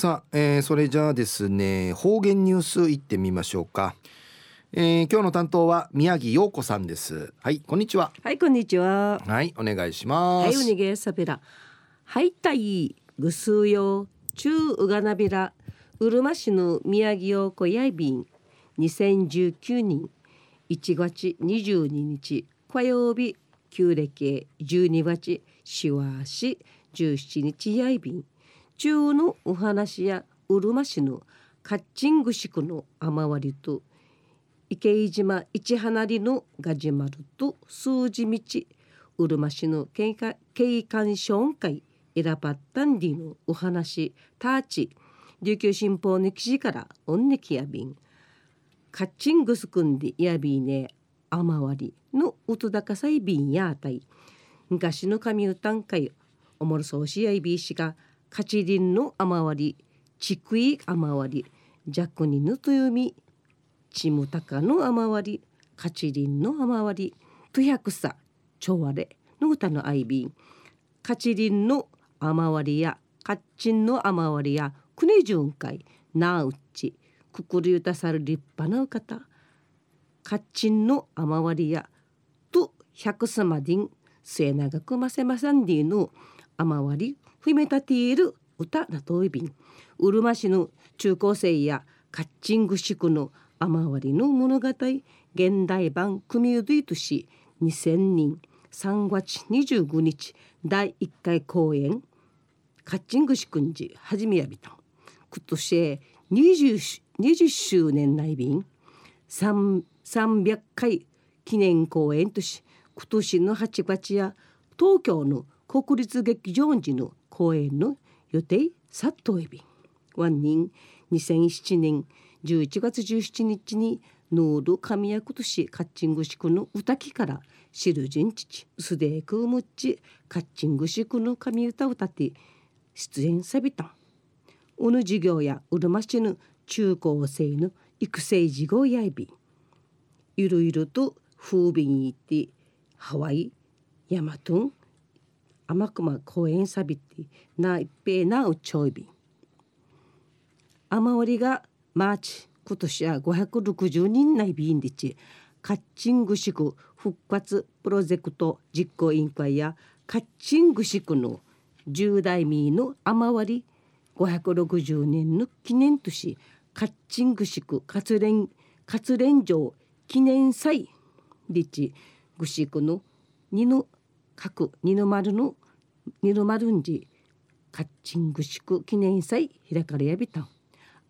さあ、えー、それじゃあですね方言ニュースいってみましょうか、えー、今日の担当は宮城陽子さんです。はいこんにちは。はいこんにちは。はいお願いします。はいおにげさびら。はいたいぐすうよ中うがなびらうるま市の宮城陽子やいびん2019年1月22日火曜日旧暦12月しわし17日やいびん中のお話やうるま市のカッチングシクの雨割りと池井島一離りのガジマルと数字道うるま市の景観賞会イラパッタンディのお話ターチ琉球新報の記事からオンネキヤビンカッチングスクンディヤビーネ雨割りのうとだかさいビンやあたい。昔の神歌ん会おもろそうしやいびいしがカチリンの雨割りちくい雨割りジャクニヌというみちむたかの雨割りカチリンの雨割りトヤクサチョワレの歌のアイビンカチリンの雨割りやカッチンの雨割りやクネジュンカイナウッチくくりゆたさる立派な方カッチンの雨割りやと百様ディン末永くませまさんディの雨割りふめたている歌なといびんうるま市の中高生やカッチング地区の雨割りの物語現代版組ゆいとし2000人3月25日第1回公演カッチングシクンジはじめやびた。ん今年 20, 20周年内便300回記念公演とし今年の8月や東京の国立劇場時の公演の予定殺到エビ万人2007年11月17日にノール神役としカッチングシクの歌きから知る人父すでくむっちカッチングシクの神歌を歌って出演さびたん。おぬ授業やうるましぬ中高生の育成事業やいびゆるゆると風便に行ってハワイヤマトン甘くま公園さびってな一平なうちょいび。雨割りがマーチ今年は560人内ビンリチカッチングシク復活プロジェクト実行委員会やカッチングシクの10代ミーの雨割り560年の記念としカッチングシク活連活連城記念祭リチグシクの二の各二の丸の二の丸んじカッチングシク記念祭開かれやびたん。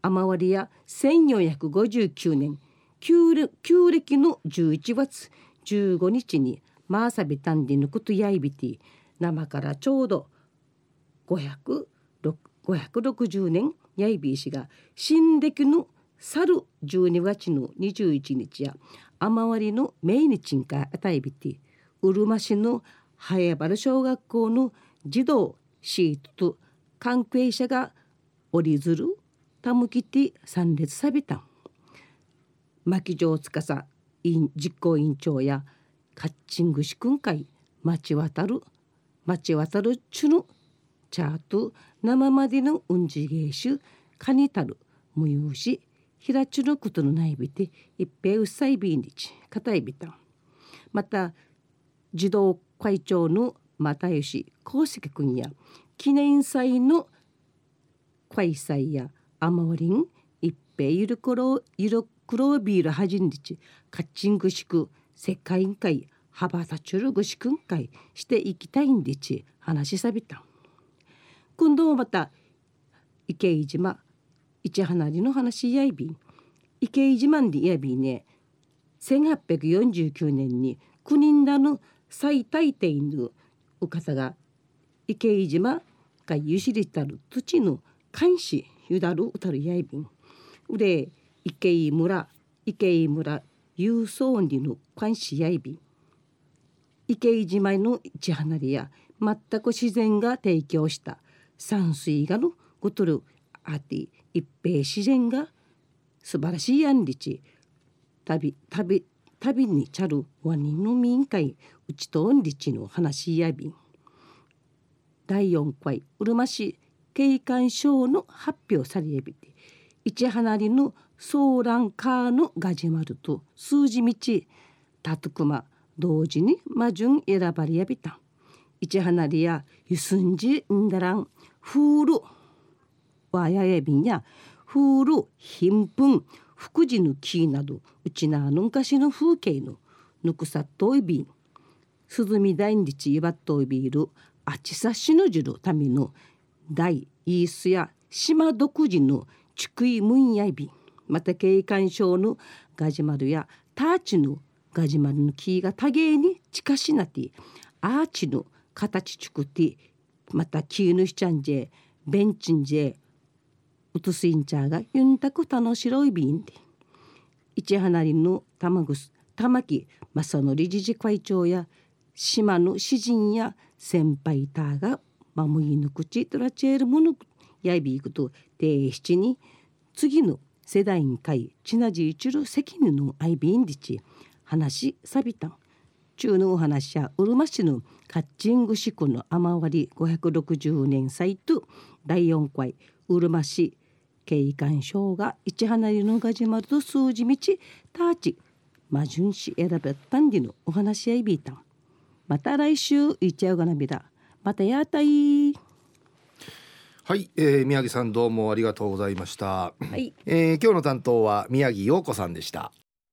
雨割りや1459年旧暦の11月15日にマーサビタンディヌクトヤイビティ生からちょうど560年ヤイビー氏が新暦の猿12月の21日や雨割りの命日んかあたいびてうるま市の早原小学校の児童シートと関係者が折り鶴たむきて参列さびた。ん牧場司実行委員長やカッチング試訓会待ち渡る待ち渡るちゅぬチャート生までのうんじげしゅかにたる無用しひらちゅのことのないびて一平うっさいびんにちかたいびたん。また児童会長の又吉康介君や記念祭の開催やアマオリン一平ゆるころゆるクロービールはじんりちカッチングシク世界委員会羽ばたちゅるぐしくん会していきたいんでち話しさびた今度もまた池井島一花りの話やいび池井島んでやびね1849年に9人だの最大帝のお方が池井島がゆしりたる土の監視ゆだるうたるやいびん。うれ池井村池井村郵送にの監視やいびん。池井島の一離れや全く自然が提供した山水画のごとるあて一平自然が素晴らしいやんりち旅旅旅にちゃるワニの民会。うちとんりちの話やびん第4回うるま市景観賞の発表されびて一花りのソーランカーのガジマルと数字道タトクマ同時に魔順選ばれやびた一花りやゆすんじんだらんフールわややびんやフール貧困福寺の木などうちなの昔の風景のぬくさといびん鈴見大日いばっといるあちさしのじるための大イースや島独自の竹井むんやいびんまた景観賞のガジマルやターチのガジマルの木が多芸に近しなてアーチの形作ってまた木のしちゃんじゃベンチンじェうとすいんちゃがゆんたく楽しろいびんで一花りの玉ぐす玉木正則理事会長や島の詩人や先輩たが守り抜くちとらちえるものやいびいくと定七に次の世代に会ちなじいちる責任のアイビンディチ話さびたん。中のお話やうるま市のカッチングシコの雨割り560年祭と第4回うるま市景観賞が一花りのがじまると数字道ターチ魔順し選べたんでのお話やいびいたん。また来週いっちゃうがなびらまたやったい。はい、えー、宮城さんどうもありがとうございました、はい。えー、今日の担当は宮城陽子さんでした